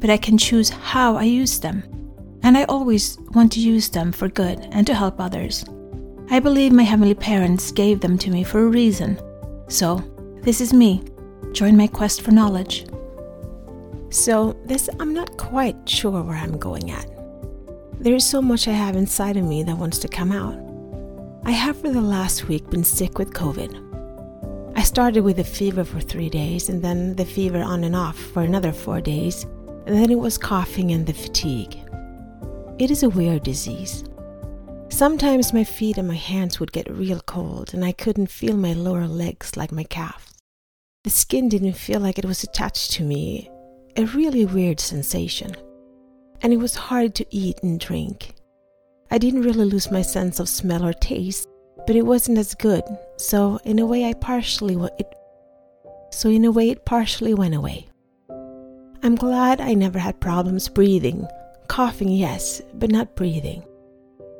but I can choose how I use them. And I always want to use them for good and to help others. I believe my heavenly parents gave them to me for a reason. So, this is me. Join my quest for knowledge. So, this I'm not quite sure where I'm going at. There is so much I have inside of me that wants to come out. I have for the last week been sick with COVID. I started with a fever for three days, and then the fever on and off for another four days, then it was coughing and the fatigue. It is a weird disease. Sometimes my feet and my hands would get real cold, and I couldn't feel my lower legs like my calves. The skin didn't feel like it was attached to me, a really weird sensation. And it was hard to eat and drink. I didn't really lose my sense of smell or taste, but it wasn't as good. So in a way, I partially it. So in a way, it partially went away. I'm glad I never had problems breathing. Coughing, yes, but not breathing.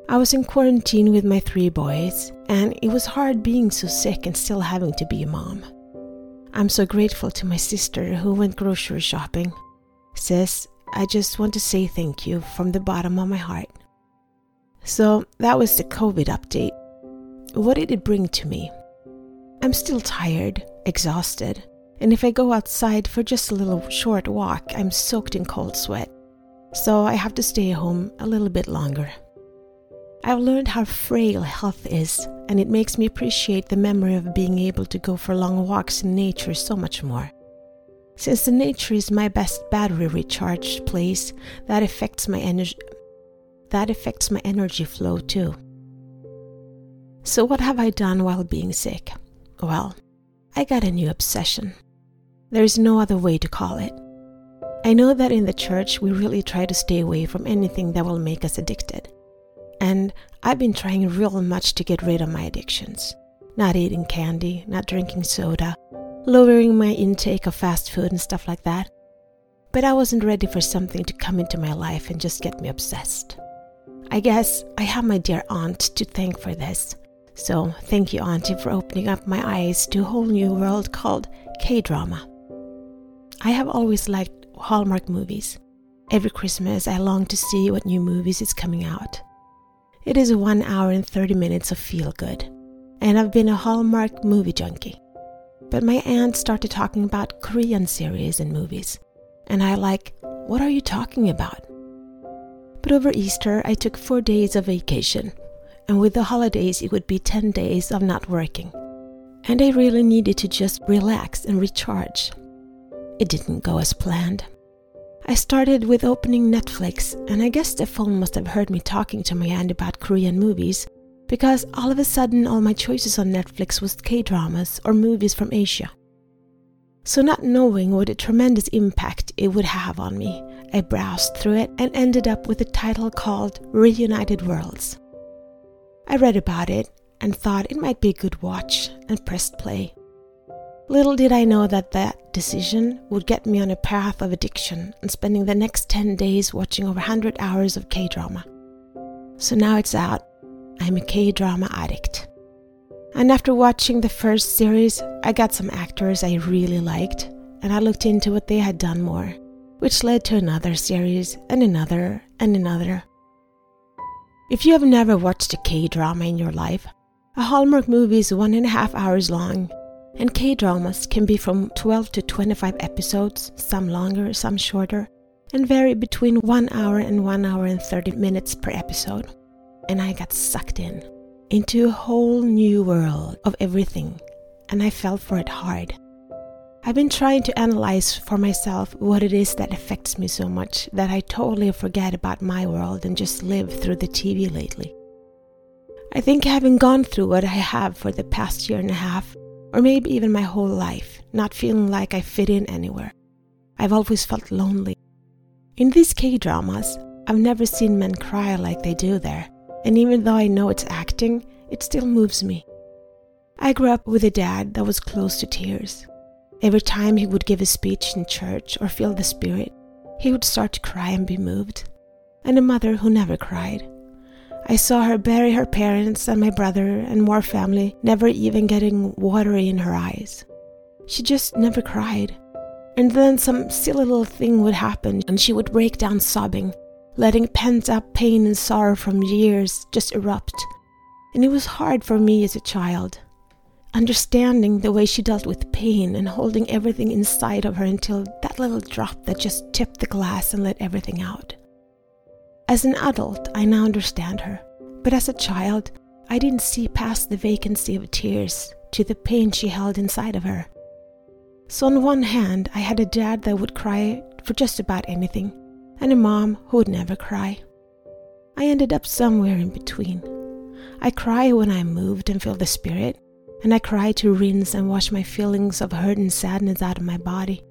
I was in quarantine with my three boys, and it was hard being so sick and still having to be a mom. I'm so grateful to my sister who went grocery shopping. Sis, I just want to say thank you from the bottom of my heart. So that was the COVID update. What did it bring to me? I'm still tired, exhausted, and if I go outside for just a little short walk, I'm soaked in cold sweat. So I have to stay home a little bit longer. I've learned how frail health is, and it makes me appreciate the memory of being able to go for long walks in nature so much more. Since the nature is my best battery recharge place, that affects my energy that affects my energy flow too. So, what have I done while being sick? Well, I got a new obsession. There is no other way to call it. I know that in the church we really try to stay away from anything that will make us addicted. And I've been trying real much to get rid of my addictions. Not eating candy, not drinking soda, lowering my intake of fast food and stuff like that. But I wasn't ready for something to come into my life and just get me obsessed. I guess I have my dear aunt to thank for this. So, thank you, Auntie, for opening up my eyes to a whole new world called K drama. I have always liked Hallmark movies. Every Christmas, I long to see what new movies is coming out. It is one hour and 30 minutes of feel good, and I've been a Hallmark movie junkie. But my aunt started talking about Korean series and movies, and I like, what are you talking about? But over Easter, I took four days of vacation and with the holidays, it would be 10 days of not working. And I really needed to just relax and recharge. It didn't go as planned. I started with opening Netflix, and I guess the phone must have heard me talking to my aunt about Korean movies, because all of a sudden all my choices on Netflix was K dramas or movies from Asia. So, not knowing what a tremendous impact it would have on me, I browsed through it and ended up with a title called Reunited Worlds. I read about it and thought it might be a good watch and pressed play. Little did I know that that decision would get me on a path of addiction and spending the next 10 days watching over 100 hours of K drama. So now it's out. I'm a K drama addict. And after watching the first series, I got some actors I really liked, and I looked into what they had done more, which led to another series and another and another if you have never watched a K drama in your life, a Hallmark movie is one and a half hours long, and K dramas can be from 12 to 25 episodes, some longer, some shorter, and vary between 1 hour and 1 hour and 30 minutes per episode. And I got sucked in into a whole new world of everything, and I fell for it hard. I've been trying to analyze for myself what it is that affects me so much that I totally forget about my world and just live through the TV lately. I think having gone through what I have for the past year and a half, or maybe even my whole life, not feeling like I fit in anywhere, I've always felt lonely. In these K dramas, I've never seen men cry like they do there, and even though I know it's acting, it still moves me. I grew up with a dad that was close to tears. Every time he would give a speech in church or feel the spirit, he would start to cry and be moved. And a mother who never cried. I saw her bury her parents and my brother and more family, never even getting watery in her eyes. She just never cried. And then some silly little thing would happen and she would break down sobbing, letting pent up pain and sorrow from years just erupt. And it was hard for me as a child, understanding the way she dealt with pain and holding everything inside of her until that little drop that just tipped the glass and let everything out. As an adult, I now understand her, but as a child, I didn't see past the vacancy of tears to the pain she held inside of her. So, on one hand, I had a dad that would cry for just about anything, and a mom who would never cry. I ended up somewhere in between. I cry when I'm moved and feel the spirit, and I cry to rinse and wash my feelings of hurt and sadness out of my body.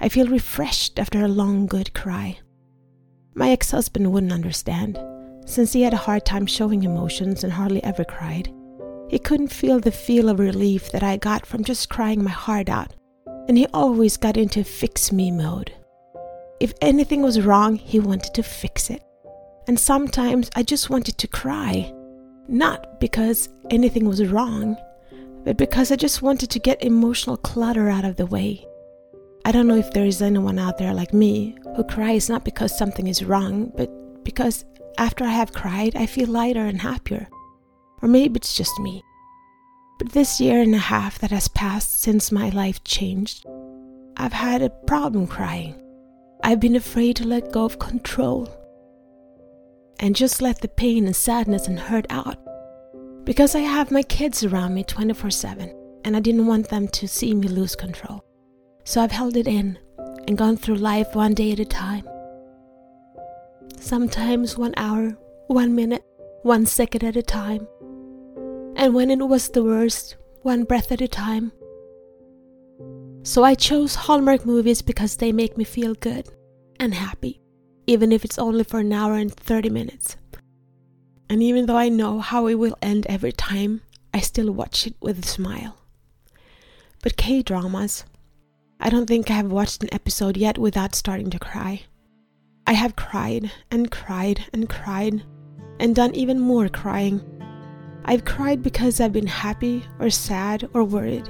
I feel refreshed after a long, good cry. My ex husband wouldn't understand, since he had a hard time showing emotions and hardly ever cried. He couldn't feel the feel of relief that I got from just crying my heart out and he always got into fix me mode. If anything was wrong, he wanted to fix it. And sometimes I just wanted to cry, not because anything was wrong, but because I just wanted to get emotional clutter out of the way. I don't know if there is anyone out there like me who cries not because something is wrong, but because after I have cried, I feel lighter and happier. Or maybe it's just me. But this year and a half that has passed since my life changed, I've had a problem crying. I've been afraid to let go of control and just let the pain and sadness and hurt out. Because I have my kids around me 24 7 and I didn't want them to see me lose control. So I've held it in and gone through life one day at a time. Sometimes one hour, one minute, one second at a time and when it was the worst, one breath at a time. So I chose Hallmark movies because they make me feel good and happy, even if it's only for an hour and 30 minutes. And even though I know how it will end every time, I still watch it with a smile. But K dramas, I don't think I have watched an episode yet without starting to cry. I have cried and cried and cried and done even more crying I've cried because I've been happy or sad or worried,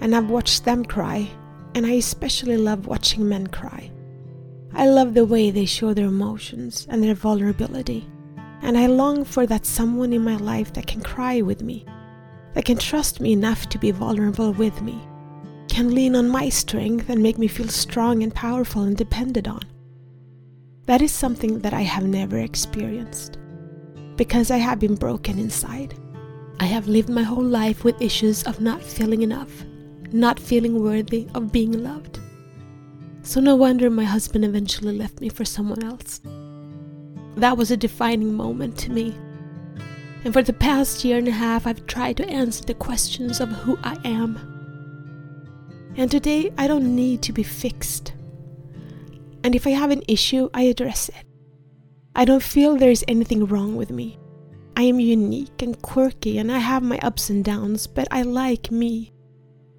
and I've watched them cry, and I especially love watching men cry. I love the way they show their emotions and their vulnerability, and I long for that someone in my life that can cry with me, that can trust me enough to be vulnerable with me, can lean on my strength and make me feel strong and powerful and depended on. That is something that I have never experienced because I have been broken inside. I have lived my whole life with issues of not feeling enough, not feeling worthy of being loved. So, no wonder my husband eventually left me for someone else. That was a defining moment to me. And for the past year and a half, I've tried to answer the questions of who I am. And today, I don't need to be fixed. And if I have an issue, I address it. I don't feel there is anything wrong with me. I am unique and quirky and I have my ups and downs, but I like me.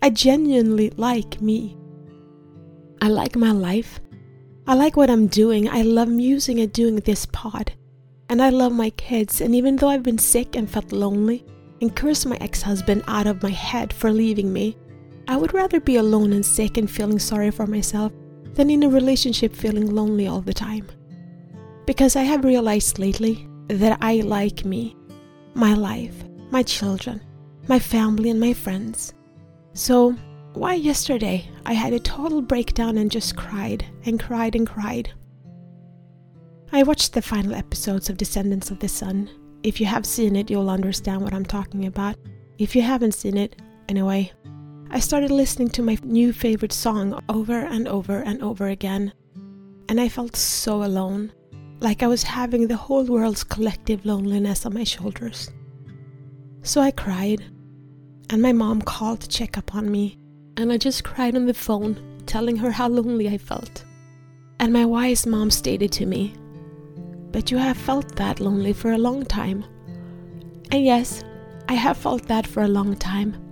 I genuinely like me. I like my life. I like what I'm doing. I love musing and doing this pod. And I love my kids, and even though I've been sick and felt lonely and cursed my ex husband out of my head for leaving me, I would rather be alone and sick and feeling sorry for myself than in a relationship feeling lonely all the time. Because I have realized lately that I like me, my life, my children, my family, and my friends. So, why yesterday I had a total breakdown and just cried and cried and cried? I watched the final episodes of Descendants of the Sun. If you have seen it, you'll understand what I'm talking about. If you haven't seen it, anyway, I started listening to my new favorite song over and over and over again, and I felt so alone like I was having the whole world's collective loneliness on my shoulders. So I cried, and my mom called to check up on me, and I just cried on the phone, telling her how lonely I felt. And my wise mom stated to me, But you have felt that lonely for a long time. And yes, I have felt that for a long time.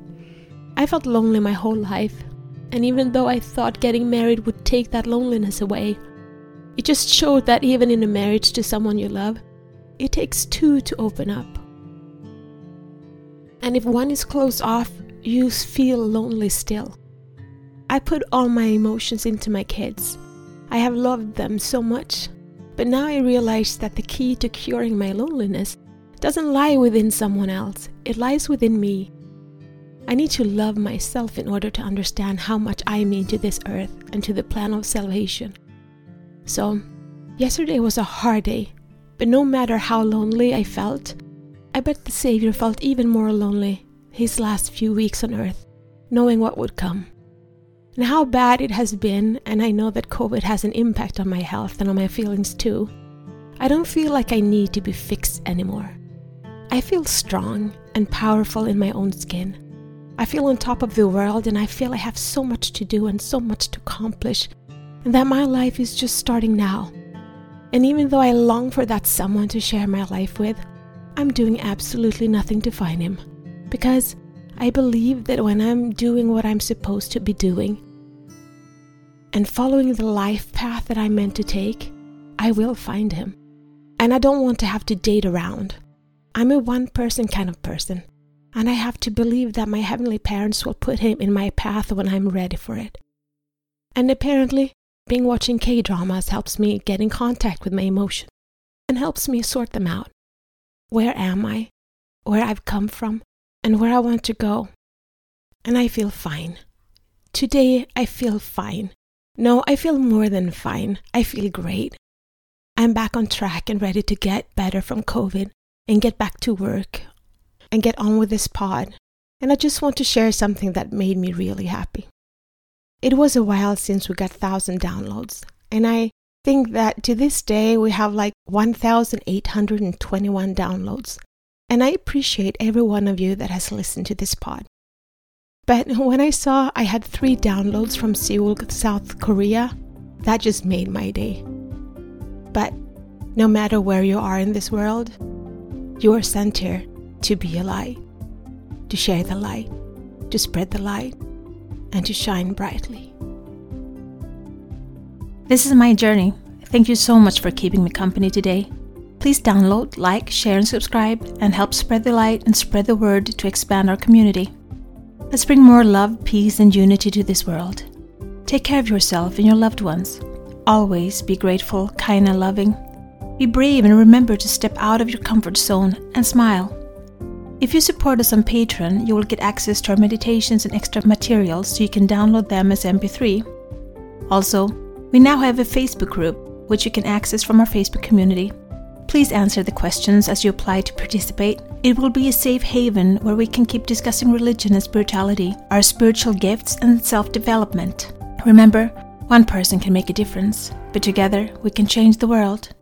I felt lonely my whole life, and even though I thought getting married would take that loneliness away, it just showed that even in a marriage to someone you love, it takes two to open up. And if one is closed off, you feel lonely still. I put all my emotions into my kids. I have loved them so much. But now I realize that the key to curing my loneliness doesn't lie within someone else, it lies within me. I need to love myself in order to understand how much I mean to this earth and to the plan of salvation. So, yesterday was a hard day, but no matter how lonely I felt, I bet the Savior felt even more lonely his last few weeks on earth, knowing what would come. And how bad it has been, and I know that COVID has an impact on my health and on my feelings too. I don't feel like I need to be fixed anymore. I feel strong and powerful in my own skin. I feel on top of the world and I feel I have so much to do and so much to accomplish, and that my life is just starting now. And even though I long for that someone to share my life with, I'm doing absolutely nothing to find him. Because I believe that when I'm doing what I'm supposed to be doing and following the life path that I'm meant to take, I will find him. And I don't want to have to date around. I'm a one person kind of person and I have to believe that my heavenly parents will put him in my path when I'm ready for it. And apparently, being watching K dramas helps me get in contact with my emotions and helps me sort them out. Where am I? Where I've come from? And where I want to go? And I feel fine. Today, I feel fine. No, I feel more than fine. I feel great. I'm back on track and ready to get better from COVID and get back to work and get on with this pod. And I just want to share something that made me really happy. It was a while since we got 1,000 downloads, and I think that to this day we have like 1,821 downloads. And I appreciate every one of you that has listened to this pod. But when I saw I had three downloads from Seoul, South Korea, that just made my day. But no matter where you are in this world, you are sent here to be a light, to share the light, to spread the light, and to shine brightly. This is my journey. Thank you so much for keeping me company today. Please download, like, share, and subscribe, and help spread the light and spread the word to expand our community. Let's bring more love, peace, and unity to this world. Take care of yourself and your loved ones. Always be grateful, kind, and loving. Be brave and remember to step out of your comfort zone and smile. If you support us on Patreon, you will get access to our meditations and extra materials so you can download them as MP3. Also, we now have a Facebook group which you can access from our Facebook community. Please answer the questions as you apply to participate. It will be a safe haven where we can keep discussing religion and spirituality, our spiritual gifts, and self development. Remember, one person can make a difference, but together we can change the world.